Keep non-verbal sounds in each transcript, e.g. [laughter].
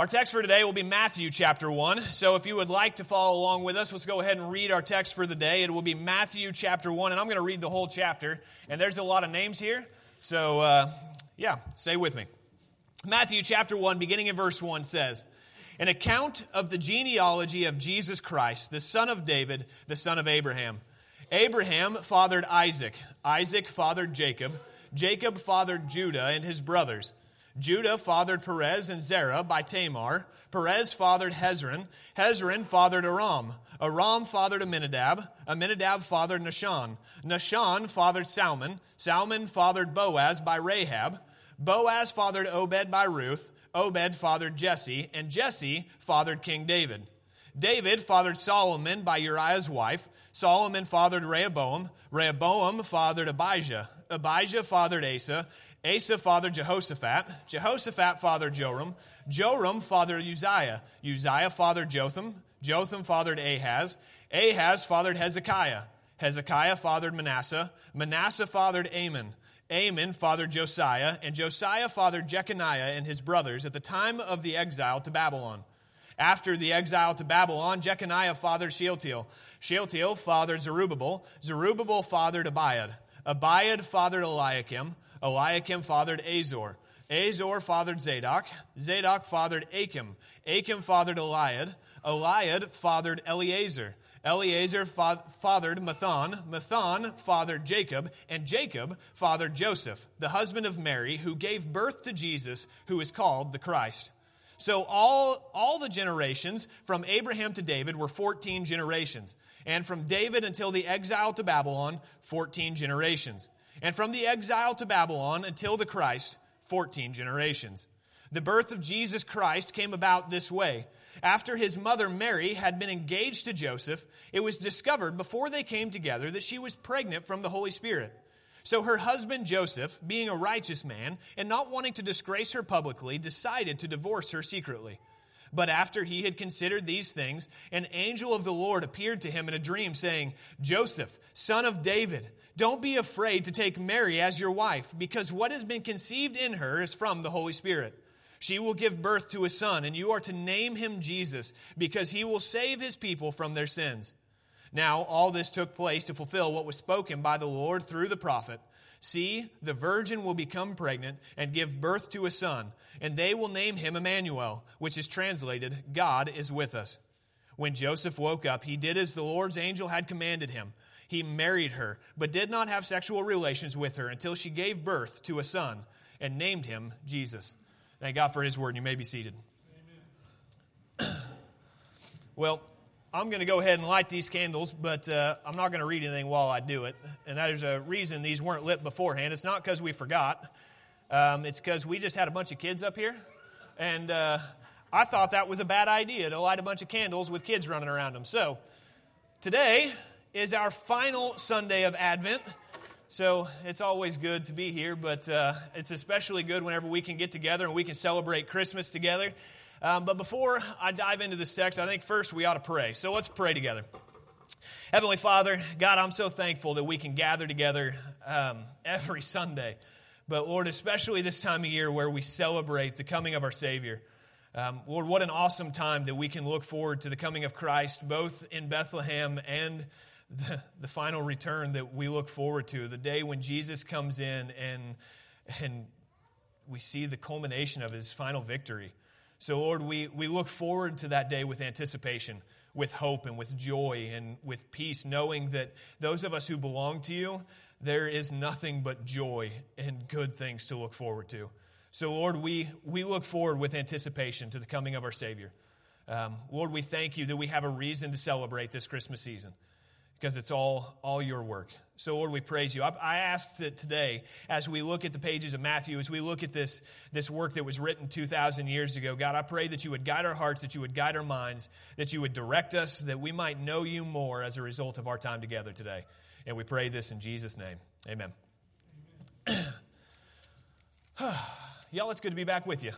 Our text for today will be Matthew chapter 1. So if you would like to follow along with us, let's go ahead and read our text for the day. It will be Matthew chapter 1, and I'm going to read the whole chapter. And there's a lot of names here. So, uh, yeah, stay with me. Matthew chapter 1, beginning in verse 1 says, An account of the genealogy of Jesus Christ, the son of David, the son of Abraham. Abraham fathered Isaac. Isaac fathered Jacob. Jacob fathered Judah and his brothers. Judah fathered Perez and Zerah by Tamar. Perez fathered Hezron. Hezron fathered Aram. Aram fathered Amminadab. Amminadab fathered Nahshon. Nahshon fathered Salmon. Salmon fathered Boaz by Rahab. Boaz fathered Obed by Ruth. Obed fathered Jesse. And Jesse fathered King David. David fathered Solomon by Uriah's wife. Solomon fathered Rehoboam. Rehoboam fathered Abijah. Abijah fathered Asa. Asa fathered Jehoshaphat. Jehoshaphat fathered Joram. Joram fathered Uzziah. Uzziah fathered Jotham. Jotham fathered Ahaz. Ahaz fathered Hezekiah. Hezekiah fathered Manasseh. Manasseh fathered Amon. Amon fathered Josiah. And Josiah fathered Jeconiah and his brothers at the time of the exile to Babylon. After the exile to Babylon, Jeconiah fathered Shealtiel. Shealtiel fathered Zerubbabel. Zerubbabel fathered Abiud. Abiud fathered Eliakim. Eliakim fathered Azor. Azor fathered Zadok. Zadok fathered Achim. Achim fathered Eliud. Eliud fathered Eleazar. Eleazar fa- fathered Matthan. Matthan fathered Jacob. And Jacob fathered Joseph, the husband of Mary, who gave birth to Jesus, who is called the Christ. So all, all the generations from Abraham to David were 14 generations. And from David until the exile to Babylon, 14 generations. And from the exile to Babylon until the Christ, 14 generations. The birth of Jesus Christ came about this way. After his mother Mary had been engaged to Joseph, it was discovered before they came together that she was pregnant from the Holy Spirit. So her husband Joseph, being a righteous man and not wanting to disgrace her publicly, decided to divorce her secretly. But after he had considered these things, an angel of the Lord appeared to him in a dream, saying, Joseph, son of David, don't be afraid to take Mary as your wife, because what has been conceived in her is from the Holy Spirit. She will give birth to a son, and you are to name him Jesus, because he will save his people from their sins. Now, all this took place to fulfill what was spoken by the Lord through the prophet. See, the virgin will become pregnant and give birth to a son, and they will name him Emmanuel, which is translated, God is with us. When Joseph woke up, he did as the Lord's angel had commanded him. He married her, but did not have sexual relations with her until she gave birth to a son and named him Jesus. Thank God for his word. You may be seated. [clears throat] well, I'm going to go ahead and light these candles, but uh, I'm not going to read anything while I do it. And there's a reason these weren't lit beforehand. It's not because we forgot, um, it's because we just had a bunch of kids up here. And uh, I thought that was a bad idea to light a bunch of candles with kids running around them. So today is our final Sunday of Advent. So it's always good to be here, but uh, it's especially good whenever we can get together and we can celebrate Christmas together. Um, but before I dive into this text, I think first we ought to pray. So let's pray together. Heavenly Father, God, I'm so thankful that we can gather together um, every Sunday. But Lord, especially this time of year where we celebrate the coming of our Savior. Um, Lord, what an awesome time that we can look forward to the coming of Christ, both in Bethlehem and the, the final return that we look forward to, the day when Jesus comes in and, and we see the culmination of his final victory. So, Lord, we, we look forward to that day with anticipation, with hope, and with joy, and with peace, knowing that those of us who belong to you, there is nothing but joy and good things to look forward to. So, Lord, we, we look forward with anticipation to the coming of our Savior. Um, Lord, we thank you that we have a reason to celebrate this Christmas season because it's all, all your work. So, Lord, we praise you. I, I asked that today, as we look at the pages of Matthew, as we look at this, this work that was written 2,000 years ago, God, I pray that you would guide our hearts, that you would guide our minds, that you would direct us, that we might know you more as a result of our time together today. And we pray this in Jesus' name. Amen. [clears throat] Y'all, it's good to be back with you.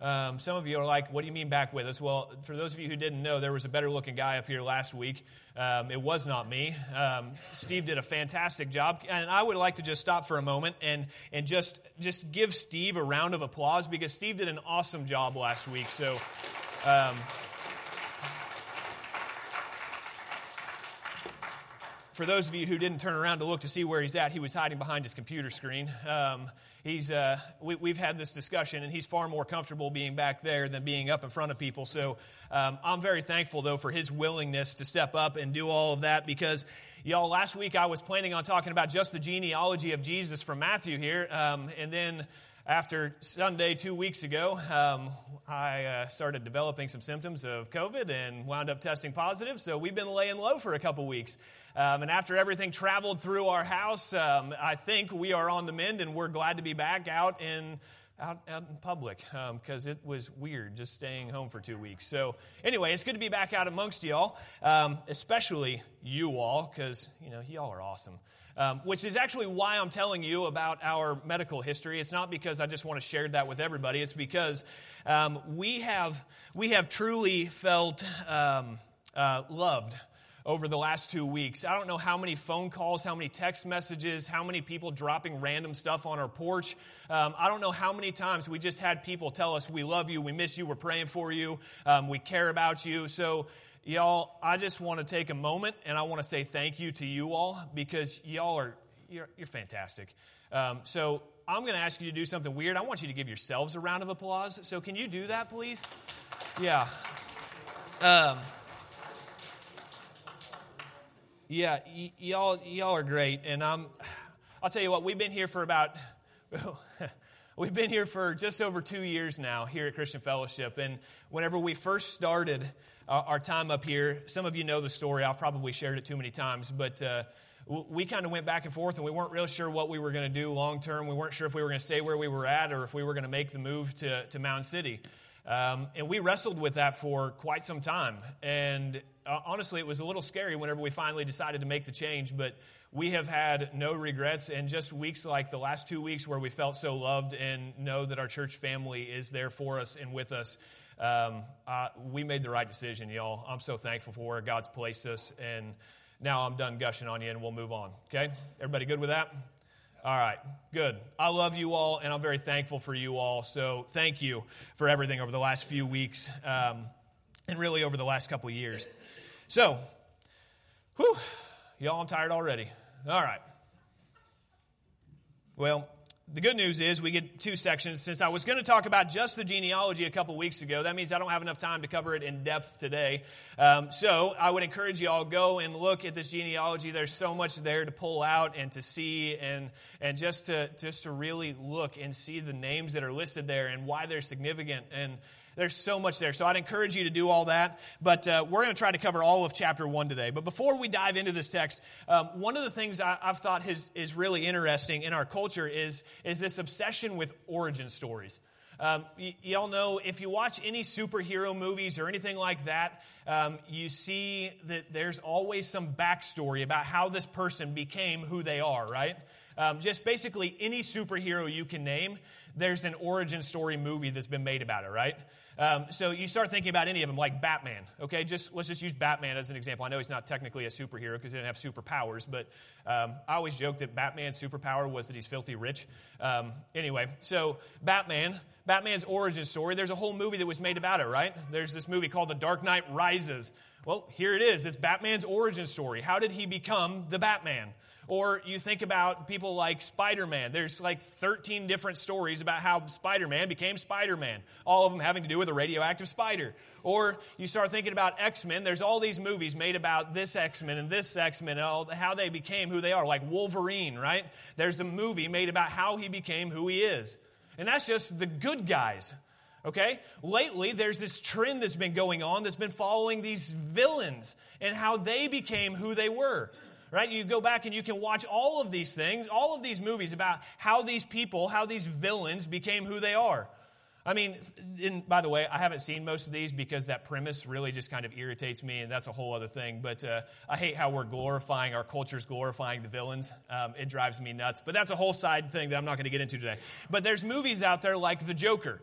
Um, some of you are like, what do you mean back with us? Well, for those of you who didn't know, there was a better looking guy up here last week. Um, it was not me. Um, Steve did a fantastic job. And I would like to just stop for a moment and, and just, just give Steve a round of applause because Steve did an awesome job last week. So, for those of you who didn't turn around to look to see where he's at, he was hiding behind his computer screen. Um, he's, uh, we, have had this discussion, and he's far more comfortable being back there than being up in front of people. So um, I'm very thankful, though, for his willingness to step up and do all of that because, y'all, last week I was planning on talking about just the genealogy of Jesus from Matthew here, um, and then after Sunday two weeks ago, um, I uh, started developing some symptoms of COVID and wound up testing positive. So we've been laying low for a couple weeks. Um, and after everything traveled through our house, um, I think we are on the mend and we're glad to be back out in out, out in public because um, it was weird just staying home for two weeks. So, anyway, it's good to be back out amongst y'all, um, especially you all, because, you know, y'all are awesome. Um, which is actually why I'm telling you about our medical history. It's not because I just want to share that with everybody. It's because um, we have we have truly felt um, uh, loved over the last two weeks. I don't know how many phone calls, how many text messages, how many people dropping random stuff on our porch. Um, I don't know how many times we just had people tell us, We love you, we miss you, we're praying for you, um, we care about you. So, y'all, I just want to take a moment and I want to say thank you to you all because y'all are you're, you're fantastic. Um, so, I'm going to ask you to do something weird. I want you to give yourselves a round of applause. So, can you do that, please? Yeah. Um, yeah, y- y'all, y'all are great. And I'm, I'll tell you what, we've been here for about, [laughs] we've been here for just over two years now here at Christian Fellowship. And whenever we first started uh, our time up here, some of you know the story. I've probably shared it too many times, but uh, we kind of went back and forth and we weren't real sure what we were going to do long term. We weren't sure if we were going to stay where we were at or if we were going to make the move to, to Mound City. Um, and we wrestled with that for quite some time. And uh, honestly, it was a little scary whenever we finally decided to make the change, but we have had no regrets. And just weeks like the last two weeks where we felt so loved and know that our church family is there for us and with us, um, uh, we made the right decision, y'all. I'm so thankful for where God's placed us. And now I'm done gushing on you and we'll move on. Okay? Everybody good with that? All right, good. I love you all, and I'm very thankful for you all. So, thank you for everything over the last few weeks um, and really over the last couple years. So, whew, y'all, I'm tired already. All right. Well, the good news is we get two sections. Since I was going to talk about just the genealogy a couple weeks ago, that means I don't have enough time to cover it in depth today. Um, so I would encourage you all go and look at this genealogy. There's so much there to pull out and to see, and and just to just to really look and see the names that are listed there and why they're significant and there's so much there. So I'd encourage you to do all that. But uh, we're going to try to cover all of chapter one today. But before we dive into this text, um, one of the things I, have thought is, is really interesting in our culture is, is this obsession with origin stories. Um, y- y'all know if you watch any superhero movies or anything like that, um, you see that there's always some backstory about how this person became who they are, right? Um, just basically any superhero you can name, there's an origin story movie that's been made about it, right? Um, so you start thinking about any of them, like Batman. Okay, just let's just use Batman as an example. I know he's not technically a superhero because he didn't have superpowers, but um, I always joke that Batman's superpower was that he's filthy rich. Um, anyway, so Batman, Batman's origin story. There's a whole movie that was made about it, right? There's this movie called The Dark Knight Rises. Well, here it is. It's Batman's origin story. How did he become the Batman? Or you think about people like Spider Man. There's like 13 different stories about how Spider Man became Spider Man, all of them having to do with a radioactive spider. Or you start thinking about X Men. There's all these movies made about this X Men and this X Men and how they became who they are, like Wolverine, right? There's a movie made about how he became who he is. And that's just the good guys. Okay? Lately, there's this trend that's been going on that's been following these villains and how they became who they were right? You go back and you can watch all of these things, all of these movies about how these people, how these villains became who they are. I mean, in, by the way, I haven't seen most of these because that premise really just kind of irritates me, and that's a whole other thing. But uh, I hate how we're glorifying, our culture's glorifying the villains. Um, it drives me nuts. But that's a whole side thing that I'm not going to get into today. But there's movies out there like The Joker.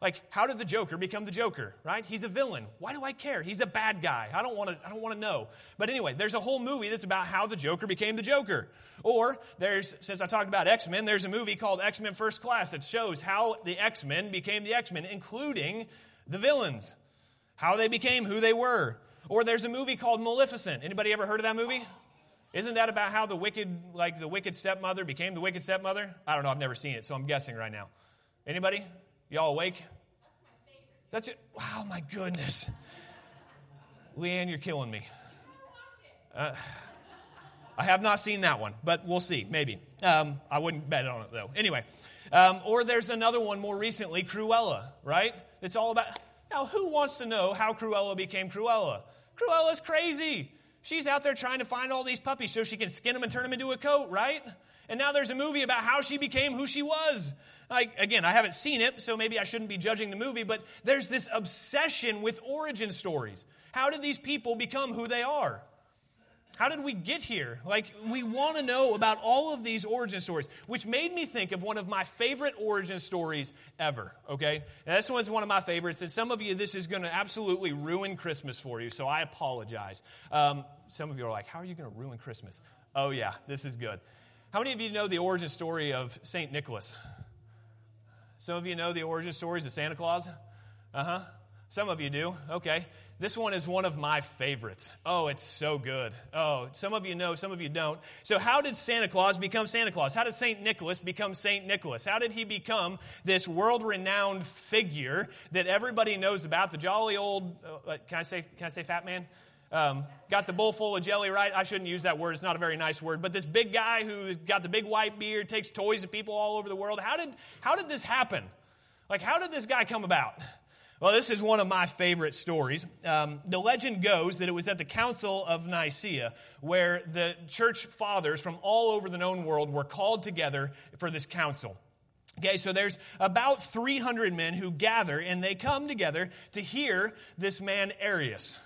Like, how did the Joker become the Joker, right? He's a villain. Why do I care? He's a bad guy. I don't want to I don't want to know. But anyway, there's a whole movie that's about how the Joker became the Joker. Or there's since I talked about X-Men, there's a movie called X-Men First Class that shows how the X-Men became the X-Men, including the villains. How they became who they were. Or there's a movie called Maleficent. Anybody ever heard of that movie? Isn't that about how the wicked like the wicked stepmother became the wicked stepmother? I don't know, I've never seen it, so I'm guessing right now. Anybody? Y'all awake? That's it. Wow, my goodness. Leanne, you're killing me. Uh, I have not seen that one, but we'll see, maybe. Um, I wouldn't bet on it, though. Anyway, um, or there's another one more recently, Cruella, right? It's all about. Now, who wants to know how Cruella became Cruella? Cruella's crazy. She's out there trying to find all these puppies so she can skin them and turn them into a coat, right? And now there's a movie about how she became who she was. Like, again, I haven't seen it, so maybe I shouldn't be judging the movie, but there's this obsession with origin stories. How did these people become who they are? How did we get here? Like, we want to know about all of these origin stories, which made me think of one of my favorite origin stories ever, okay? This one's one of my favorites, and some of you, this is going to absolutely ruin Christmas for you, so I apologize. Um, some of you are like, how are you going to ruin Christmas? Oh, yeah, this is good. How many of you know the origin story of St. Nicholas? Some of you know the origin stories of Santa Claus? Uh huh. Some of you do. Okay. This one is one of my favorites. Oh, it's so good. Oh, some of you know, some of you don't. So, how did Santa Claus become Santa Claus? How did St. Nicholas become St. Nicholas? How did he become this world renowned figure that everybody knows about? The jolly old, uh, can, I say, can I say fat man? Um, got the bowl full of jelly, right? I shouldn't use that word. It's not a very nice word. But this big guy who's got the big white beard, takes toys to people all over the world. How did, how did this happen? Like, how did this guy come about? Well, this is one of my favorite stories. Um, the legend goes that it was at the Council of Nicaea where the church fathers from all over the known world were called together for this council. Okay, so there's about 300 men who gather and they come together to hear this man Arius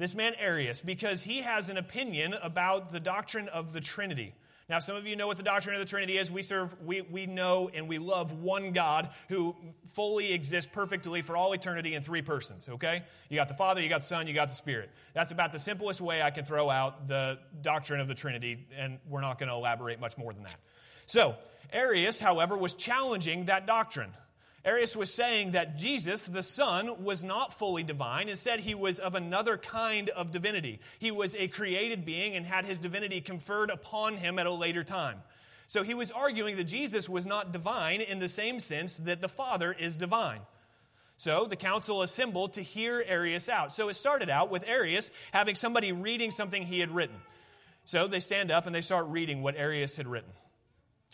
this man Arius, because he has an opinion about the doctrine of the Trinity. Now, some of you know what the doctrine of the Trinity is. We serve, we, we know and we love one God who fully exists perfectly for all eternity in three persons, okay? You got the Father, you got the Son, you got the Spirit. That's about the simplest way I can throw out the doctrine of the Trinity, and we're not going to elaborate much more than that. So, Arius, however, was challenging that doctrine. Arius was saying that Jesus, the Son, was not fully divine. Instead, he was of another kind of divinity. He was a created being and had his divinity conferred upon him at a later time. So he was arguing that Jesus was not divine in the same sense that the Father is divine. So the council assembled to hear Arius out. So it started out with Arius having somebody reading something he had written. So they stand up and they start reading what Arius had written.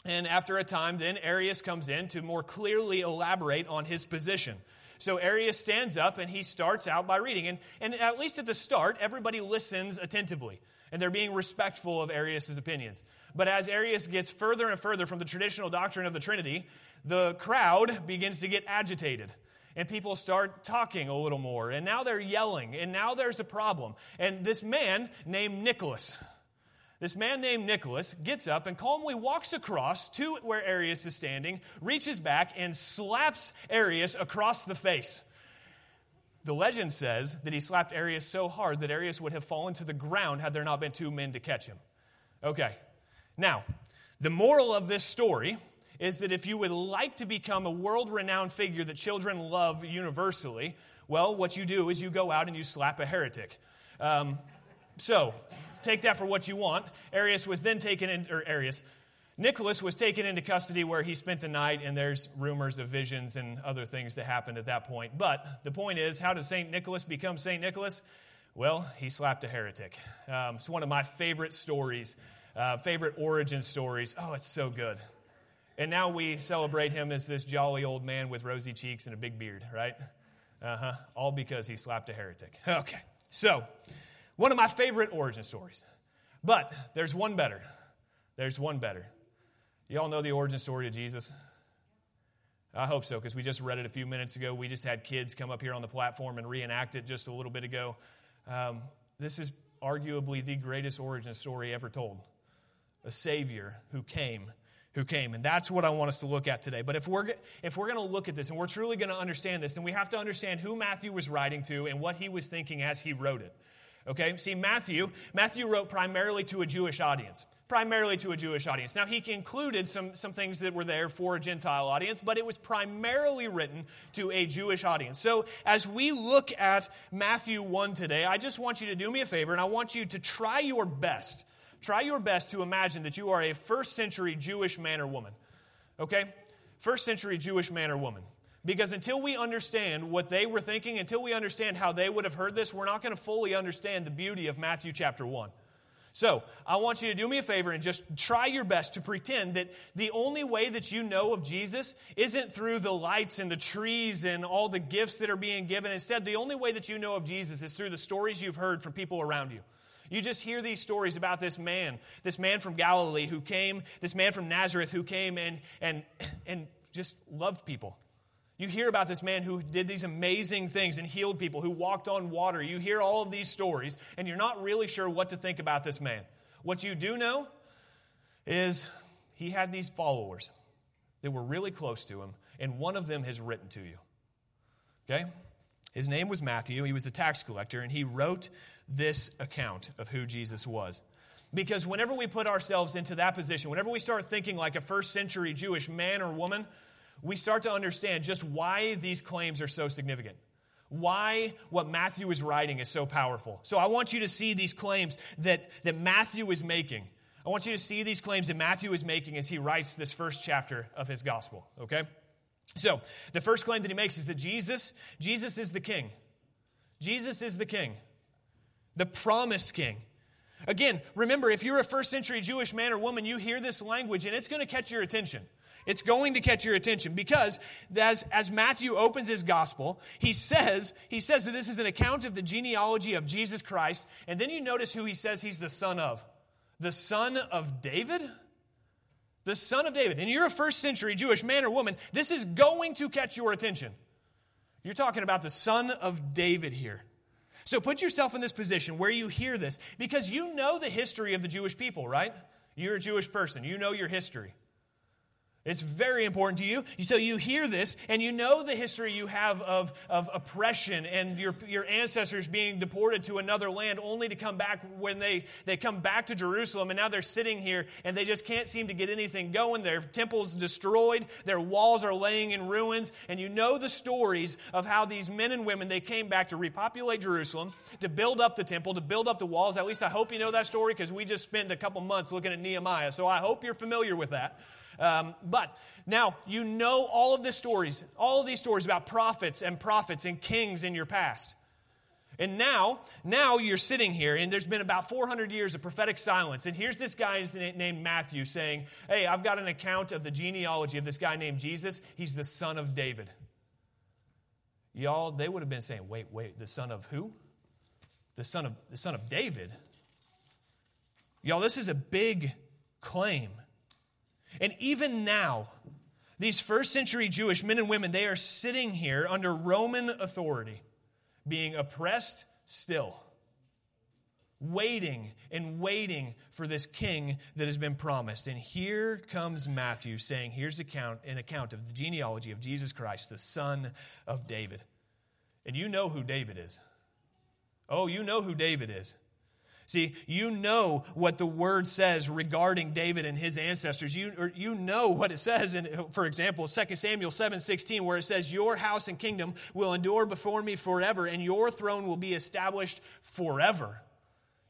And after a time, then Arius comes in to more clearly elaborate on his position. So Arius stands up and he starts out by reading. And, and at least at the start, everybody listens attentively. And they're being respectful of Arius' opinions. But as Arius gets further and further from the traditional doctrine of the Trinity, the crowd begins to get agitated. And people start talking a little more. And now they're yelling. And now there's a problem. And this man named Nicholas, this man named Nicholas gets up and calmly walks across to where Arius is standing, reaches back, and slaps Arius across the face. The legend says that he slapped Arius so hard that Arius would have fallen to the ground had there not been two men to catch him. Okay, now, the moral of this story is that if you would like to become a world renowned figure that children love universally, well, what you do is you go out and you slap a heretic. Um, so, take that for what you want. Arius was then taken in, or Arius, Nicholas was taken into custody where he spent the night, and there's rumors of visions and other things that happened at that point. But the point is, how does St. Nicholas become St. Nicholas? Well, he slapped a heretic. Um, it's one of my favorite stories, uh, favorite origin stories. Oh, it's so good. And now we celebrate him as this jolly old man with rosy cheeks and a big beard, right? Uh huh. All because he slapped a heretic. Okay. So, one of my favorite origin stories. But there's one better. There's one better. Y'all know the origin story of Jesus? I hope so, because we just read it a few minutes ago. We just had kids come up here on the platform and reenact it just a little bit ago. Um, this is arguably the greatest origin story ever told. A Savior who came, who came. And that's what I want us to look at today. But if we're, if we're going to look at this and we're truly going to understand this, then we have to understand who Matthew was writing to and what he was thinking as he wrote it. Okay? See, Matthew, Matthew wrote primarily to a Jewish audience. Primarily to a Jewish audience. Now, he included some, some things that were there for a Gentile audience, but it was primarily written to a Jewish audience. So, as we look at Matthew 1 today, I just want you to do me a favor and I want you to try your best try your best to imagine that you are a first century Jewish man or woman. Okay? First century Jewish man or woman. Because until we understand what they were thinking, until we understand how they would have heard this, we're not going to fully understand the beauty of Matthew chapter 1. So, I want you to do me a favor and just try your best to pretend that the only way that you know of Jesus isn't through the lights and the trees and all the gifts that are being given. Instead, the only way that you know of Jesus is through the stories you've heard from people around you. You just hear these stories about this man, this man from Galilee who came, this man from Nazareth who came and, and, and just loved people. You hear about this man who did these amazing things and healed people, who walked on water. You hear all of these stories, and you're not really sure what to think about this man. What you do know is he had these followers that were really close to him, and one of them has written to you. Okay? His name was Matthew. He was a tax collector, and he wrote this account of who Jesus was. Because whenever we put ourselves into that position, whenever we start thinking like a first century Jewish man or woman, we start to understand just why these claims are so significant. Why what Matthew is writing is so powerful. So I want you to see these claims that, that Matthew is making. I want you to see these claims that Matthew is making as he writes this first chapter of his gospel, okay? So, the first claim that he makes is that Jesus, Jesus is the king. Jesus is the king the promised king. Again, remember, if you're a first century Jewish man or woman, you hear this language and it's going to catch your attention. It's going to catch your attention because as, as Matthew opens his gospel, he says, he says that this is an account of the genealogy of Jesus Christ. And then you notice who he says he's the son of. The son of David? The son of David. And you're a first century Jewish man or woman. This is going to catch your attention. You're talking about the son of David here. So put yourself in this position where you hear this because you know the history of the Jewish people, right? You're a Jewish person, you know your history. It's very important to you. So you hear this and you know the history you have of, of oppression and your, your ancestors being deported to another land only to come back when they, they come back to Jerusalem and now they're sitting here and they just can't seem to get anything going. Their temple's destroyed, their walls are laying in ruins, and you know the stories of how these men and women they came back to repopulate Jerusalem, to build up the temple, to build up the walls. At least I hope you know that story because we just spent a couple months looking at Nehemiah. So I hope you're familiar with that. Um, but now you know all of the stories, all of these stories about prophets and prophets and kings in your past. And now, now you're sitting here, and there's been about 400 years of prophetic silence. And here's this guy named Matthew saying, Hey, I've got an account of the genealogy of this guy named Jesus. He's the son of David. Y'all, they would have been saying, Wait, wait, the son of who? The son of, the son of David. Y'all, this is a big claim. And even now, these first century Jewish men and women, they are sitting here under Roman authority, being oppressed still, waiting and waiting for this king that has been promised. And here comes Matthew saying, Here's account, an account of the genealogy of Jesus Christ, the son of David. And you know who David is. Oh, you know who David is. See, you know what the word says regarding David and his ancestors. You, you know what it says in, for example, 2 Samuel 7 16, where it says, Your house and kingdom will endure before me forever, and your throne will be established forever.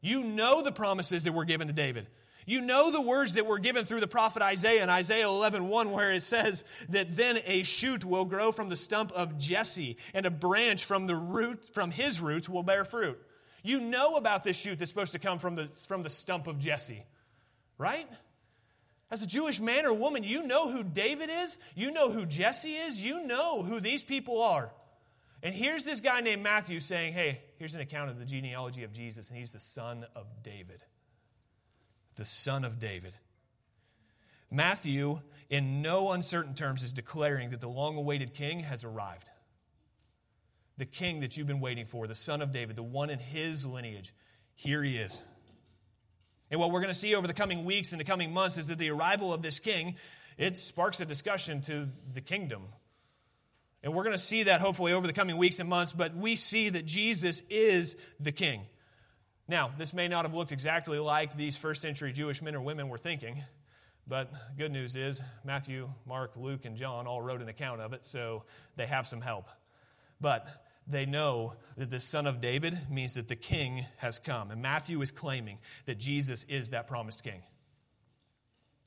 You know the promises that were given to David. You know the words that were given through the prophet Isaiah in Isaiah 11, 1, where it says that then a shoot will grow from the stump of Jesse, and a branch from the root, from his roots will bear fruit. You know about this shoot that's supposed to come from the, from the stump of Jesse, right? As a Jewish man or woman, you know who David is, you know who Jesse is, you know who these people are. And here's this guy named Matthew saying, Hey, here's an account of the genealogy of Jesus, and he's the son of David. The son of David. Matthew, in no uncertain terms, is declaring that the long awaited king has arrived the king that you've been waiting for, the son of David, the one in his lineage. Here he is. And what we're going to see over the coming weeks and the coming months is that the arrival of this king, it sparks a discussion to the kingdom. And we're going to see that hopefully over the coming weeks and months, but we see that Jesus is the king. Now, this may not have looked exactly like these first century Jewish men or women were thinking, but good news is Matthew, Mark, Luke, and John all wrote an account of it, so they have some help. But they know that the son of David means that the king has come. And Matthew is claiming that Jesus is that promised king.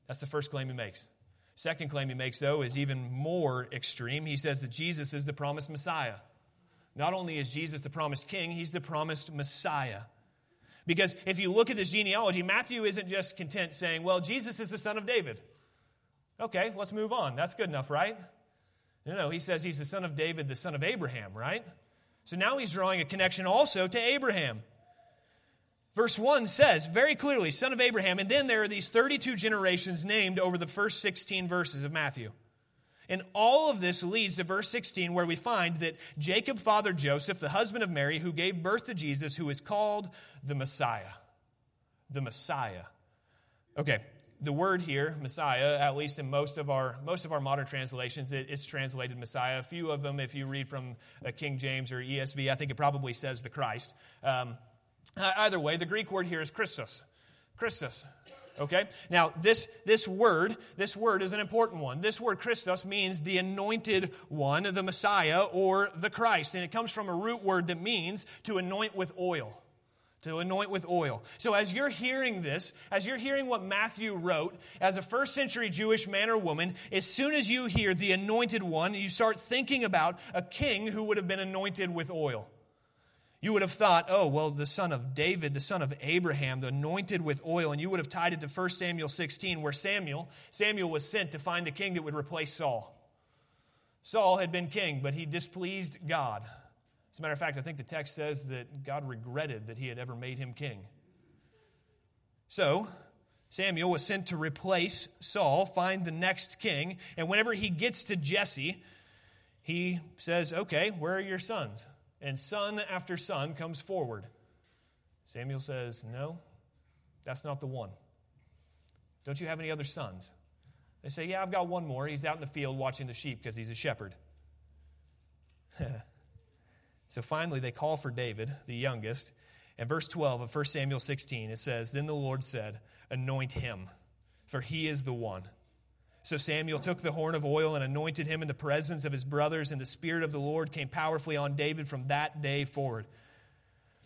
That's the first claim he makes. Second claim he makes, though, is even more extreme. He says that Jesus is the promised Messiah. Not only is Jesus the promised king, he's the promised Messiah. Because if you look at this genealogy, Matthew isn't just content saying, well, Jesus is the son of David. Okay, let's move on. That's good enough, right? No, no, he says he's the son of David, the son of Abraham, right? So now he's drawing a connection also to Abraham. Verse 1 says very clearly, son of Abraham, and then there are these 32 generations named over the first 16 verses of Matthew. And all of this leads to verse 16, where we find that Jacob fathered Joseph, the husband of Mary, who gave birth to Jesus, who is called the Messiah. The Messiah. Okay, the word here, Messiah, at least in most of our most of our modern translations, it, it's translated Messiah. A few of them, if you read from uh, King James or ESV, I think it probably says the Christ. Um, either way, the Greek word here is Christos. Christos. Okay? Now, this, this word, this word is an important one. This word Christos means the anointed one, the Messiah, or the Christ. And it comes from a root word that means to anoint with oil. To anoint with oil. So, as you're hearing this, as you're hearing what Matthew wrote, as a first century Jewish man or woman, as soon as you hear the anointed one, you start thinking about a king who would have been anointed with oil. You would have thought, oh, well, the son of David, the son of Abraham, the anointed with oil, and you would have tied it to 1 Samuel 16, where Samuel, Samuel was sent to find the king that would replace Saul. Saul had been king, but he displeased God. As a matter of fact, I think the text says that God regretted that he had ever made him king. So, Samuel was sent to replace Saul, find the next king, and whenever he gets to Jesse, he says, Okay, where are your sons? and son after son comes forward. Samuel says, No, that's not the one. Don't you have any other sons? They say, Yeah, I've got one more. He's out in the field watching the sheep because he's a shepherd. [laughs] so finally, they call for David, the youngest. And verse 12 of 1 Samuel 16, it says, Then the Lord said, Anoint him, for he is the one. So Samuel took the horn of oil and anointed him in the presence of his brothers, and the Spirit of the Lord came powerfully on David from that day forward.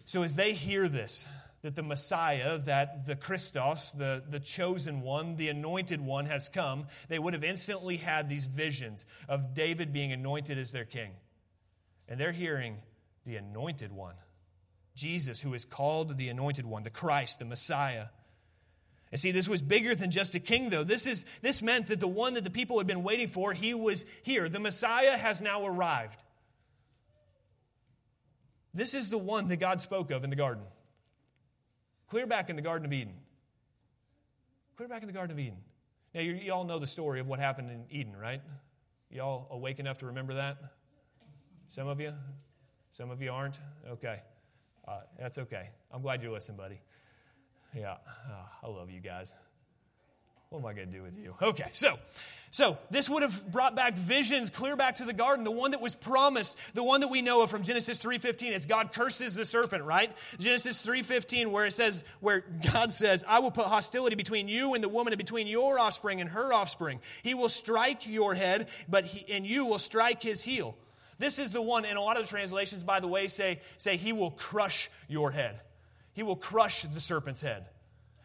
So as they hear this, that the Messiah, that the Christos, the, the chosen one, the anointed one has come, they would have instantly had these visions of David being anointed as their king. And they're hearing the anointed one, Jesus, who is called the anointed one, the Christ, the Messiah. And see, this was bigger than just a king, though. This, is, this meant that the one that the people had been waiting for, he was here. The Messiah has now arrived. This is the one that God spoke of in the garden. Clear back in the Garden of Eden. Clear back in the Garden of Eden. Now, you, you all know the story of what happened in Eden, right? You all awake enough to remember that? Some of you? Some of you aren't? Okay. Uh, that's okay. I'm glad you listened, buddy. Yeah, oh, I love you guys. What am I going to do with you? Okay, so so this would have brought back visions clear back to the garden, the one that was promised, the one that we know of from Genesis 3:15 as God curses the serpent, right? Genesis 3:15 where it says where God says, "I will put hostility between you and the woman and between your offspring and her offspring. He will strike your head, but he, and you will strike his heel." This is the one and a lot of the translations by the way say say he will crush your head. He will crush the serpent's head.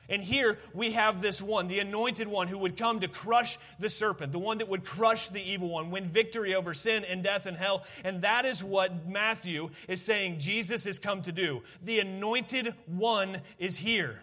And here we have this one, the anointed one who would come to crush the serpent, the one that would crush the evil one, win victory over sin and death and hell. And that is what Matthew is saying Jesus has come to do. The anointed one is here.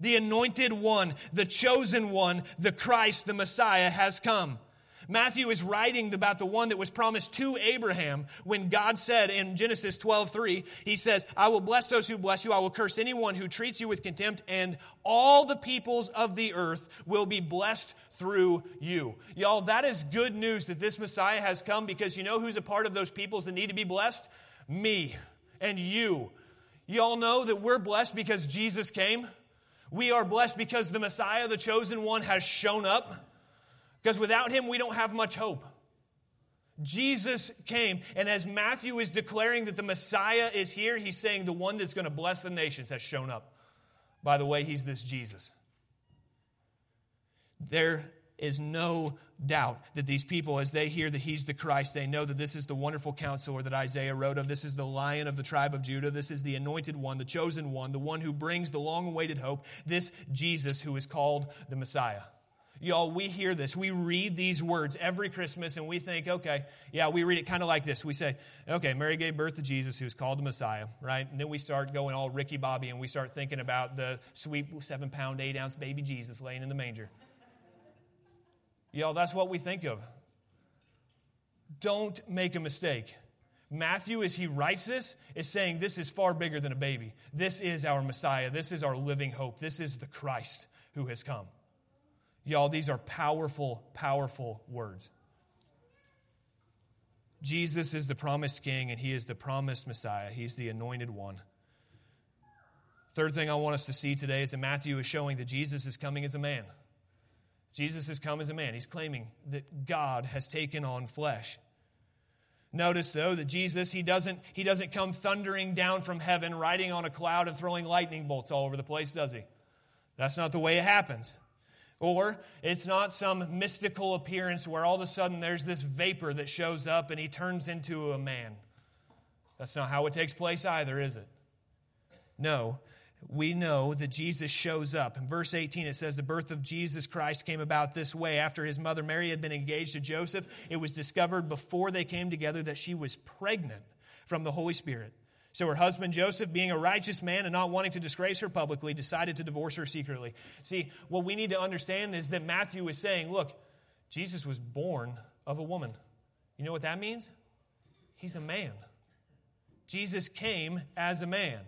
The anointed one, the chosen one, the Christ, the Messiah has come. Matthew is writing about the one that was promised to Abraham when God said in Genesis 12, 3, he says, I will bless those who bless you. I will curse anyone who treats you with contempt, and all the peoples of the earth will be blessed through you. Y'all, that is good news that this Messiah has come because you know who's a part of those peoples that need to be blessed? Me and you. Y'all know that we're blessed because Jesus came. We are blessed because the Messiah, the chosen one, has shown up. Because without him, we don't have much hope. Jesus came, and as Matthew is declaring that the Messiah is here, he's saying the one that's going to bless the nations has shown up. By the way, he's this Jesus. There is no doubt that these people, as they hear that he's the Christ, they know that this is the wonderful counselor that Isaiah wrote of. This is the lion of the tribe of Judah. This is the anointed one, the chosen one, the one who brings the long awaited hope. This Jesus who is called the Messiah. Y'all, we hear this. We read these words every Christmas and we think, okay, yeah, we read it kind of like this. We say, okay, Mary gave birth to Jesus, who's called the Messiah, right? And then we start going all Ricky Bobby and we start thinking about the sweet seven pound, eight ounce baby Jesus laying in the manger. Y'all, that's what we think of. Don't make a mistake. Matthew, as he writes this, is saying this is far bigger than a baby. This is our Messiah. This is our living hope. This is the Christ who has come. Y'all, these are powerful, powerful words. Jesus is the promised king and he is the promised Messiah. He's the anointed one. Third thing I want us to see today is that Matthew is showing that Jesus is coming as a man. Jesus has come as a man. He's claiming that God has taken on flesh. Notice though that Jesus he doesn't he doesn't come thundering down from heaven riding on a cloud and throwing lightning bolts all over the place, does he? That's not the way it happens. Or it's not some mystical appearance where all of a sudden there's this vapor that shows up and he turns into a man. That's not how it takes place either, is it? No, we know that Jesus shows up. In verse 18, it says, The birth of Jesus Christ came about this way. After his mother Mary had been engaged to Joseph, it was discovered before they came together that she was pregnant from the Holy Spirit. So her husband Joseph, being a righteous man and not wanting to disgrace her publicly, decided to divorce her secretly. See, what we need to understand is that Matthew is saying, Look, Jesus was born of a woman. You know what that means? He's a man. Jesus came as a man.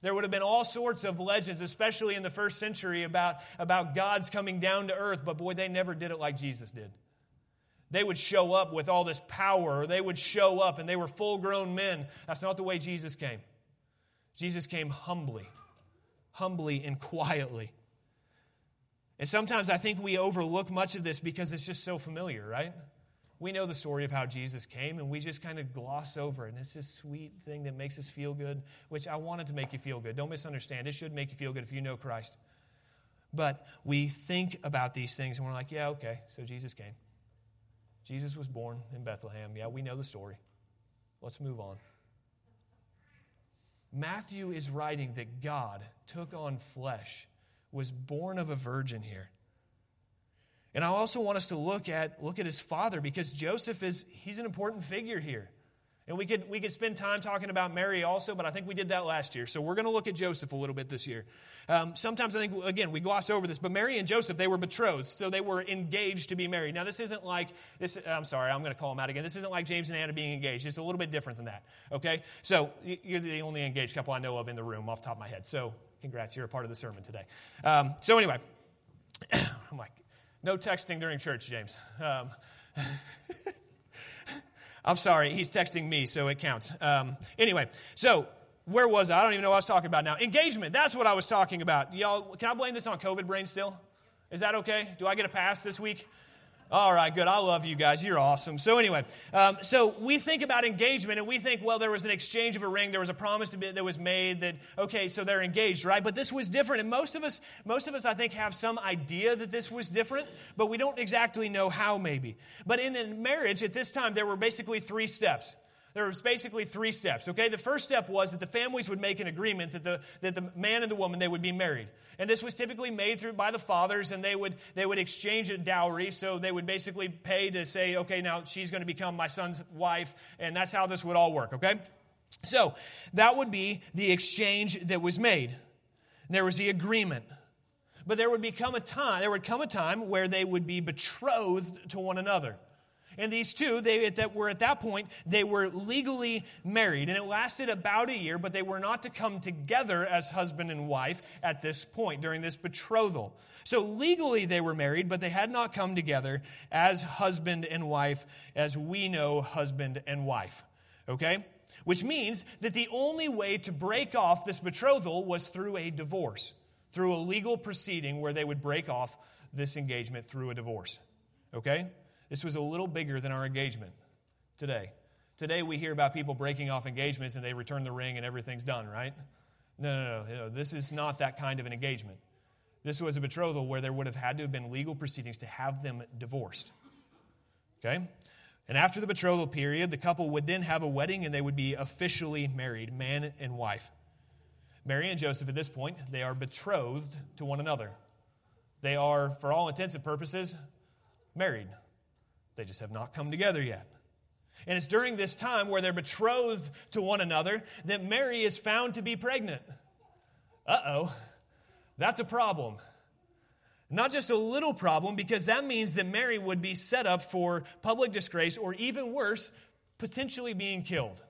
There would have been all sorts of legends, especially in the first century, about, about God's coming down to earth, but boy, they never did it like Jesus did. They would show up with all this power, they would show up and they were full grown men. That's not the way Jesus came. Jesus came humbly, humbly and quietly. And sometimes I think we overlook much of this because it's just so familiar, right? we know the story of how Jesus came, and we just kind of gloss over it. And it's this sweet thing that makes us feel good, which I wanted to make you feel good. Don't misunderstand. It should make you feel good if you know Christ. But we think about these things, and we're like, yeah, okay, so Jesus came. Jesus was born in Bethlehem. Yeah, we know the story. Let's move on. Matthew is writing that God took on flesh, was born of a virgin here. And I also want us to look at, look at his father because Joseph is, he's an important figure here. And we could, we could spend time talking about Mary also, but I think we did that last year. So we're going to look at Joseph a little bit this year. Um, sometimes I think, again, we gloss over this, but Mary and Joseph, they were betrothed. So they were engaged to be married. Now, this isn't like, this, I'm sorry, I'm going to call them out again. This isn't like James and Anna being engaged. It's a little bit different than that. Okay? So you're the only engaged couple I know of in the room off the top of my head. So congrats, you're a part of the sermon today. Um, so anyway, [coughs] I'm like, no texting during church, James. Um, [laughs] I'm sorry, he's texting me, so it counts. Um, anyway, so where was I? I don't even know what I was talking about now. Engagement, that's what I was talking about. Y'all, can I blame this on COVID brain still? Is that okay? Do I get a pass this week? All right, good. I love you guys. You're awesome. So, anyway, um, so we think about engagement and we think, well, there was an exchange of a ring. There was a promise to be, that was made that, okay, so they're engaged, right? But this was different. And most of us, most of us, I think, have some idea that this was different, but we don't exactly know how, maybe. But in a marriage at this time, there were basically three steps there was basically three steps okay? The first step was that the families would make an agreement that the, that the man and the woman they would be married. And this was typically made through by the fathers and they would they would exchange a dowry. So they would basically pay to say okay now she's going to become my son's wife and that's how this would all work okay? So that would be the exchange that was made. There was the agreement. But there would become a time there would come a time where they would be betrothed to one another and these two, they that were at that point, they were legally married. And it lasted about a year, but they were not to come together as husband and wife at this point during this betrothal. So legally they were married, but they had not come together as husband and wife, as we know husband and wife. Okay? Which means that the only way to break off this betrothal was through a divorce, through a legal proceeding where they would break off this engagement through a divorce. Okay? This was a little bigger than our engagement today. Today we hear about people breaking off engagements and they return the ring and everything's done, right? No, no, no. This is not that kind of an engagement. This was a betrothal where there would have had to have been legal proceedings to have them divorced. Okay? And after the betrothal period, the couple would then have a wedding and they would be officially married, man and wife. Mary and Joseph, at this point, they are betrothed to one another. They are, for all intents and purposes, married. They just have not come together yet. And it's during this time where they're betrothed to one another that Mary is found to be pregnant. Uh oh, that's a problem. Not just a little problem, because that means that Mary would be set up for public disgrace or even worse, potentially being killed.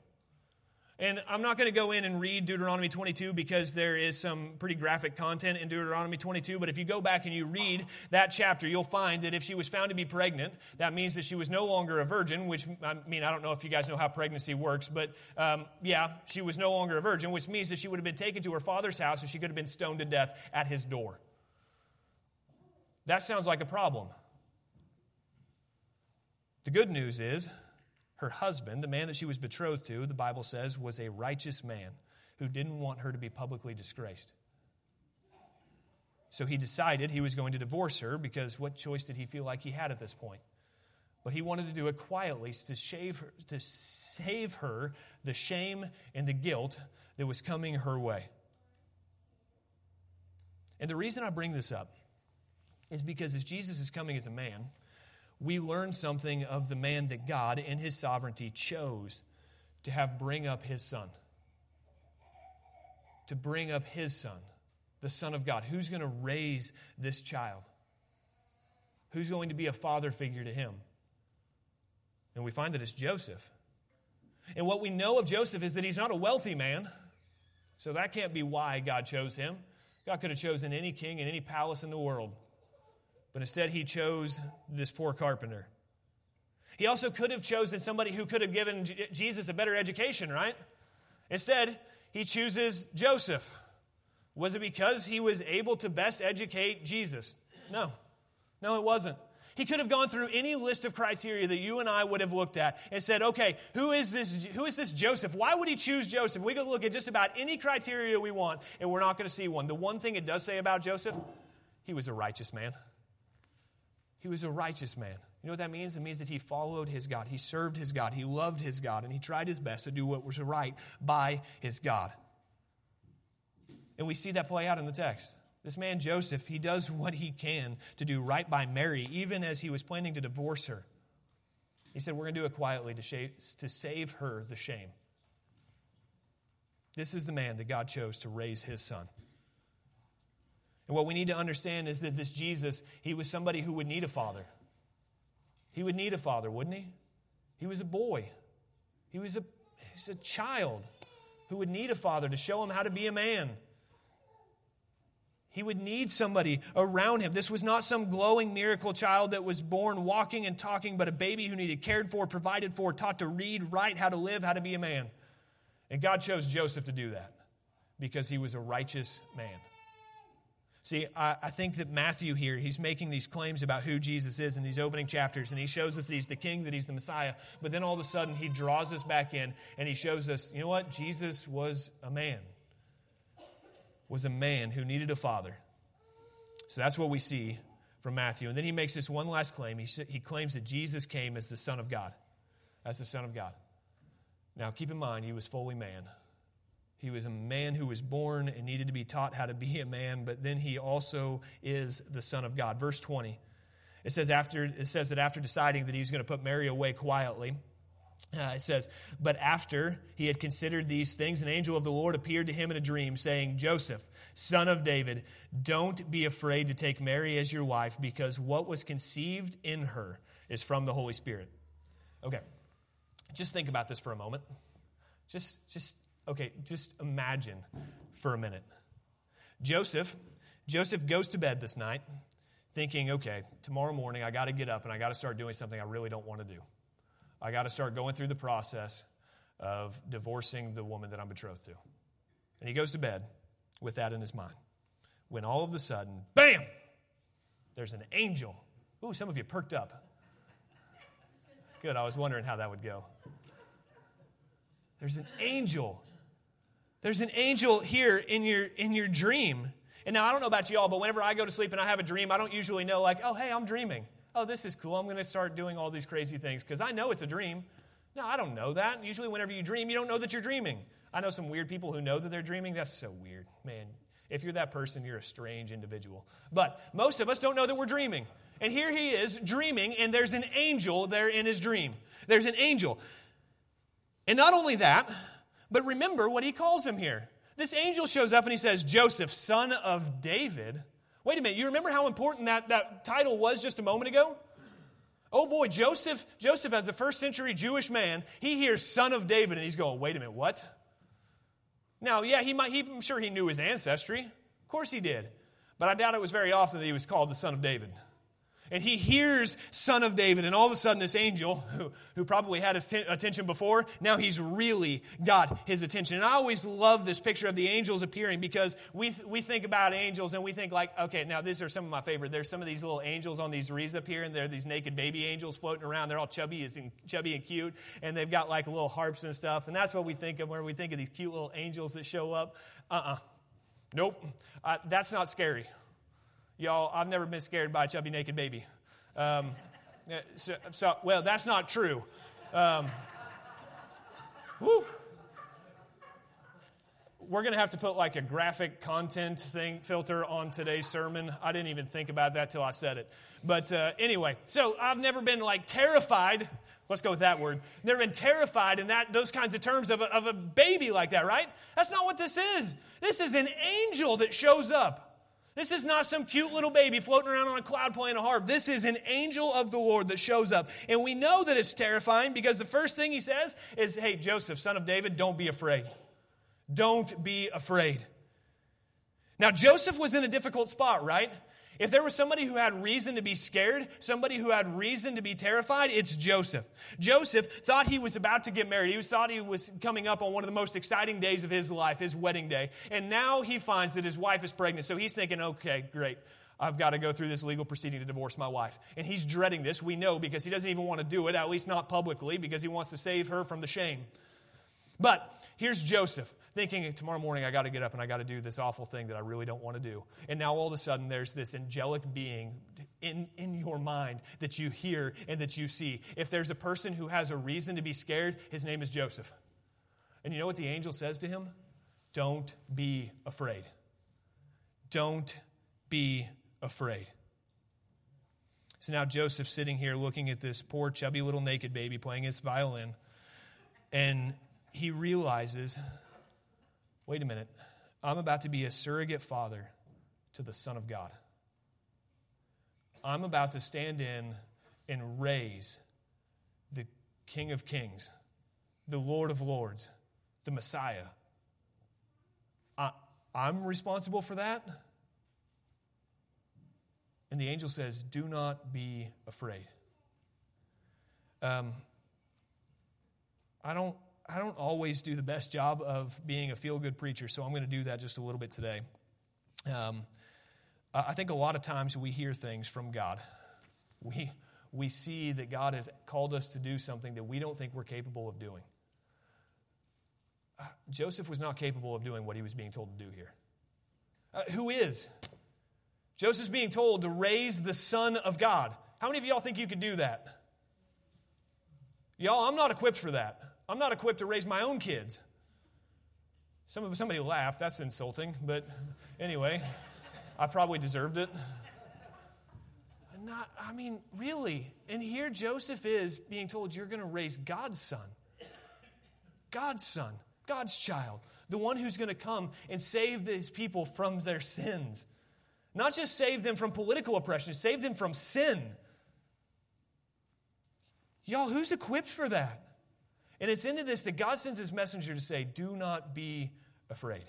And I'm not going to go in and read Deuteronomy 22 because there is some pretty graphic content in Deuteronomy 22. But if you go back and you read that chapter, you'll find that if she was found to be pregnant, that means that she was no longer a virgin, which, I mean, I don't know if you guys know how pregnancy works, but um, yeah, she was no longer a virgin, which means that she would have been taken to her father's house and she could have been stoned to death at his door. That sounds like a problem. The good news is her husband, the man that she was betrothed to, the Bible says, was a righteous man who didn't want her to be publicly disgraced. So he decided he was going to divorce her because what choice did he feel like he had at this point? But he wanted to do it quietly to, shave her, to save her the shame and the guilt that was coming her way. And the reason I bring this up is because as Jesus is coming as a man, we learn something of the man that God, in his sovereignty, chose to have bring up his son. To bring up his son, the Son of God. Who's going to raise this child? Who's going to be a father figure to him? And we find that it's Joseph. And what we know of Joseph is that he's not a wealthy man. So that can't be why God chose him. God could have chosen any king in any palace in the world. But instead, he chose this poor carpenter. He also could have chosen somebody who could have given Jesus a better education, right? Instead, he chooses Joseph. Was it because he was able to best educate Jesus? No. No, it wasn't. He could have gone through any list of criteria that you and I would have looked at and said, okay, who is this, who is this Joseph? Why would he choose Joseph? We could look at just about any criteria we want, and we're not going to see one. The one thing it does say about Joseph, he was a righteous man. He was a righteous man. You know what that means? It means that he followed his God. He served his God. He loved his God. And he tried his best to do what was right by his God. And we see that play out in the text. This man, Joseph, he does what he can to do right by Mary, even as he was planning to divorce her. He said, We're going to do it quietly to, to save her the shame. This is the man that God chose to raise his son. And what we need to understand is that this Jesus, he was somebody who would need a father. He would need a father, wouldn't he? He was a boy. He was a, he was a child who would need a father to show him how to be a man. He would need somebody around him. This was not some glowing miracle child that was born walking and talking, but a baby who needed cared for, provided for, taught to read, write, how to live, how to be a man. And God chose Joseph to do that because he was a righteous man. See, I, I, think that Matthew here, he's making these claims about who Jesus is in these opening chapters, and he shows us that he's the king, that he's the Messiah. But then all of a sudden, he draws us back in and he shows us, you know what? Jesus was a man, was a man who needed a father. So that's what we see from Matthew. And then he makes this one last claim. He, he claims that Jesus came as the Son of God, as the Son of God. Now, keep in mind, he was fully man. He was a man who was born and needed to be taught how to be a man, but then he also is the Son of God. Verse 20. It says, after, it says that after deciding that he was going to put Mary away quietly, uh, it says, But after he had considered these things, an angel of the Lord appeared to him in a dream, saying, Joseph, son of David, don't be afraid to take Mary as your wife, because what was conceived in her is from the Holy Spirit. Okay, just think about this for a moment. Just, just Okay, just imagine for a minute. Joseph, Joseph goes to bed this night thinking, okay, tomorrow morning I got to get up and I got to start doing something I really don't want to do. I got to start going through the process of divorcing the woman that I'm betrothed to. And he goes to bed with that in his mind. When all of a sudden, bam, there's an angel. Ooh, some of you perked up. Good. I was wondering how that would go. There's an angel. There's an angel here in your in your dream. And now I don't know about y'all, but whenever I go to sleep and I have a dream, I don't usually know like, oh hey, I'm dreaming. Oh, this is cool. I'm going to start doing all these crazy things because I know it's a dream. No, I don't know that. Usually, whenever you dream, you don't know that you're dreaming. I know some weird people who know that they're dreaming. That's so weird. Man, if you're that person, you're a strange individual. But most of us don't know that we're dreaming. And here he is dreaming, and there's an angel there in his dream. There's an angel. And not only that, but remember what he calls him here. This angel shows up and he says, Joseph, son of David. Wait a minute, you remember how important that, that title was just a moment ago? Oh boy, Joseph, Joseph, as a first century Jewish man, he hears son of David and he's going, wait a minute, what? Now, yeah, he might, he, I'm sure he knew his ancestry. Of course he did. But I doubt it was very often that he was called the son of David and he hears son of david and all of a sudden this angel who, who probably had his t- attention before now he's really got his attention. And i always love this picture of the angels appearing because we, th- we think about angels and we think like okay now these are some of my favorite. There's some of these little angels on these wreaths up here and they're these naked baby angels floating around. They're all chubby and chubby and cute and they've got like little harps and stuff. And that's what we think of when we think of these cute little angels that show up. Uh-uh. Nope. Uh, that's not scary Y'all, I've never been scared by a chubby naked baby. Um, so, so, well, that's not true. Um. We're going to have to put like a graphic content thing filter on today's sermon. I didn't even think about that till I said it. But uh, anyway, so I've never been like terrified. Let's go with that word. Never been terrified in that those kinds of terms of a, of a baby like that, right? That's not what this is. This is an angel that shows up. This is not some cute little baby floating around on a cloud playing a harp. This is an angel of the Lord that shows up. And we know that it's terrifying because the first thing he says is, Hey, Joseph, son of David, don't be afraid. Don't be afraid. Now, Joseph was in a difficult spot, right? If there was somebody who had reason to be scared, somebody who had reason to be terrified, it's Joseph. Joseph thought he was about to get married. He thought he was coming up on one of the most exciting days of his life, his wedding day. And now he finds that his wife is pregnant. So he's thinking, okay, great. I've got to go through this legal proceeding to divorce my wife. And he's dreading this. We know because he doesn't even want to do it, at least not publicly, because he wants to save her from the shame. But here's Joseph thinking tomorrow morning I got to get up and I got to do this awful thing that I really don't want to do. And now all of a sudden there's this angelic being in, in your mind that you hear and that you see. If there's a person who has a reason to be scared, his name is Joseph. And you know what the angel says to him? Don't be afraid. Don't be afraid. So now Joseph's sitting here looking at this poor, chubby little naked baby playing his violin. And he realizes wait a minute, I'm about to be a surrogate father to the Son of God. I'm about to stand in and raise the King of Kings, the Lord of Lords, the Messiah. I, am responsible for that. And the angel says, Do not be afraid. Um, I don't I don't always do the best job of being a feel good preacher, so I'm going to do that just a little bit today. Um, I think a lot of times we hear things from God. We, we see that God has called us to do something that we don't think we're capable of doing. Joseph was not capable of doing what he was being told to do here. Uh, who is? Joseph's being told to raise the Son of God. How many of y'all think you could do that? Y'all, I'm not equipped for that. I'm not equipped to raise my own kids. Some, somebody laughed. That's insulting. But anyway, I probably deserved it. Not, I mean, really. And here Joseph is being told, You're going to raise God's son. God's son, God's child, the one who's going to come and save these people from their sins. Not just save them from political oppression, save them from sin. Y'all, who's equipped for that? And it's into this that God sends his messenger to say, Do not be afraid.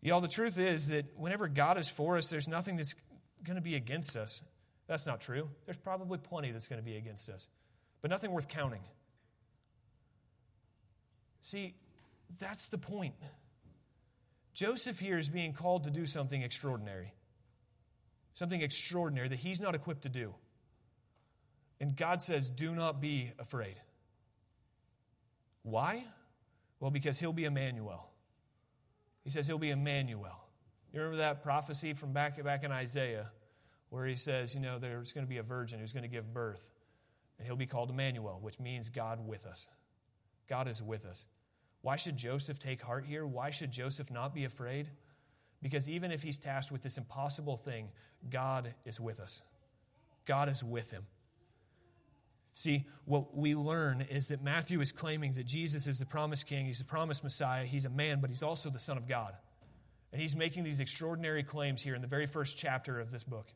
Y'all, the truth is that whenever God is for us, there's nothing that's going to be against us. That's not true. There's probably plenty that's going to be against us, but nothing worth counting. See, that's the point. Joseph here is being called to do something extraordinary. Something extraordinary that he's not equipped to do. And God says, Do not be afraid. Why? Well, because he'll be Emmanuel. He says he'll be Emmanuel. You remember that prophecy from back, back in Isaiah where he says, you know, there's going to be a virgin who's going to give birth, and he'll be called Emmanuel, which means God with us. God is with us. Why should Joseph take heart here? Why should Joseph not be afraid? Because even if he's tasked with this impossible thing, God is with us. God is with him. See, what we learn is that Matthew is claiming that Jesus is the promised king, he's the promised Messiah, he's a man, but he's also the Son of God. And he's making these extraordinary claims here in the very first chapter of this book.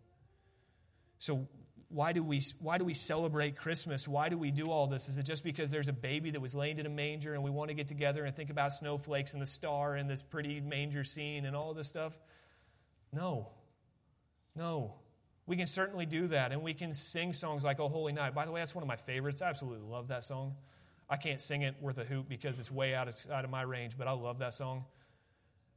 So, why do we why do we celebrate Christmas? Why do we do all this? Is it just because there's a baby that was laid in a manger and we want to get together and think about snowflakes and the star and this pretty manger scene and all this stuff? No. No. We can certainly do that, and we can sing songs like "Oh Holy Night." By the way, that's one of my favorites. I absolutely love that song. I can't sing it worth a hoot because it's way out of, out of my range, but I love that song.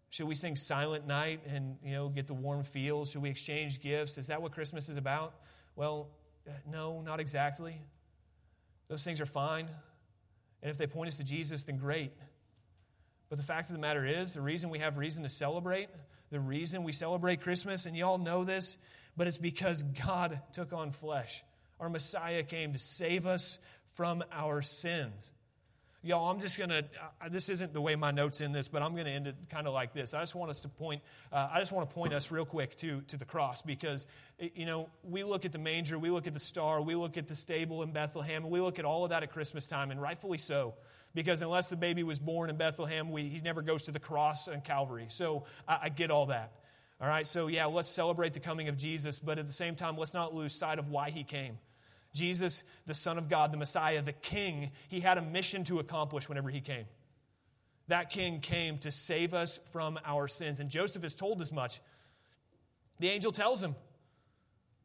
Should we sing Silent Night and you know get the warm feels? Should we exchange gifts? Is that what Christmas is about? Well, uh, no, not exactly. Those things are fine. And if they point us to Jesus, then great. But the fact of the matter is, the reason we have reason to celebrate, the reason we celebrate Christmas, and you all know this, but it's because God took on flesh. Our Messiah came to save us from our sins. Y'all, I'm just going to, this isn't the way my notes in this, but I'm going to end it kind of like this. I just want us to point, uh, I just want to point us real quick to, to the cross because, you know, we look at the manger, we look at the star, we look at the stable in Bethlehem, and we look at all of that at Christmas time, and rightfully so. Because unless the baby was born in Bethlehem, we, he never goes to the cross and Calvary. So I, I get all that. All right, so yeah, let's celebrate the coming of Jesus, but at the same time, let's not lose sight of why he came. Jesus, the Son of God, the Messiah, the King, he had a mission to accomplish whenever he came. That King came to save us from our sins. And Joseph is told as much. The angel tells him,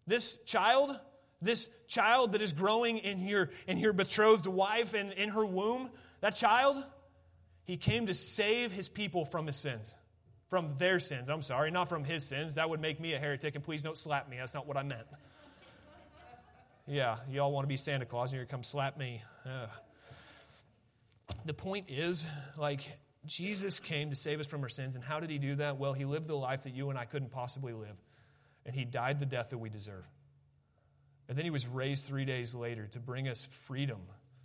This child, this child that is growing in your, in your betrothed wife and in her womb, that child, he came to save his people from his sins from their sins. I'm sorry, not from his sins. That would make me a heretic, and please don't slap me. That's not what I meant. Yeah, y'all want to be Santa Claus and you're come slap me. Ugh. The point is, like, Jesus came to save us from our sins, and how did he do that? Well, he lived the life that you and I couldn't possibly live, and he died the death that we deserve. And then he was raised three days later to bring us freedom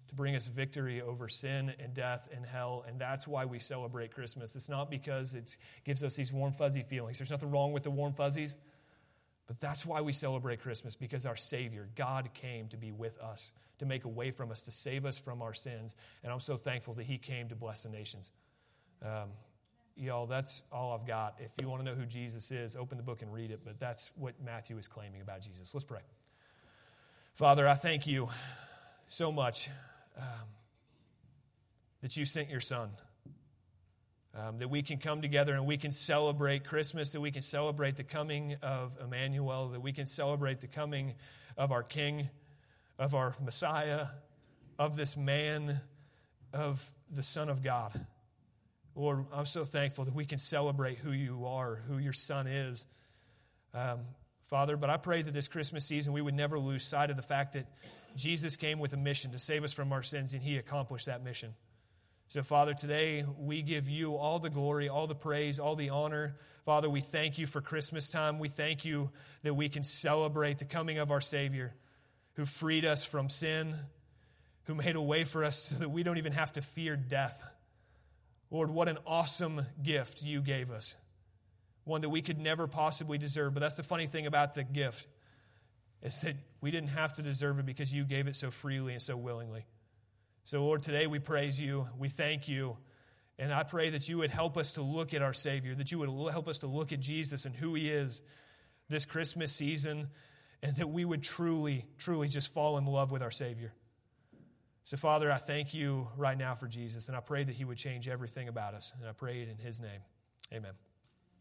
to bring us victory over sin and death and hell. And that's why we celebrate Christmas. It's not because it gives us these warm, fuzzy feelings. There's nothing wrong with the warm fuzzies. But that's why we celebrate Christmas, because our Savior, God, came to be with us, to make a way from us, to save us from our sins. And I'm so thankful that He came to bless the nations. Um, y'all, that's all I've got. If you want to know who Jesus is, open the book and read it. But that's what Matthew is claiming about Jesus. Let's pray. Father, I thank you so much um, that you sent your son. Um, that we can come together and we can celebrate Christmas, that we can celebrate the coming of Emmanuel, that we can celebrate the coming of our King, of our Messiah, of this man, of the Son of God. Lord, I'm so thankful that we can celebrate who you are, who your Son is. Um, Father, but I pray that this Christmas season we would never lose sight of the fact that Jesus came with a mission to save us from our sins, and he accomplished that mission. So, Father, today we give you all the glory, all the praise, all the honor. Father, we thank you for Christmas time. We thank you that we can celebrate the coming of our Savior who freed us from sin, who made a way for us so that we don't even have to fear death. Lord, what an awesome gift you gave us. One that we could never possibly deserve. But that's the funny thing about the gift is that we didn't have to deserve it because you gave it so freely and so willingly. So, Lord, today we praise you. We thank you. And I pray that you would help us to look at our Savior, that you would help us to look at Jesus and who He is this Christmas season, and that we would truly, truly just fall in love with our Savior. So, Father, I thank you right now for Jesus, and I pray that He would change everything about us. And I pray it in His name. Amen.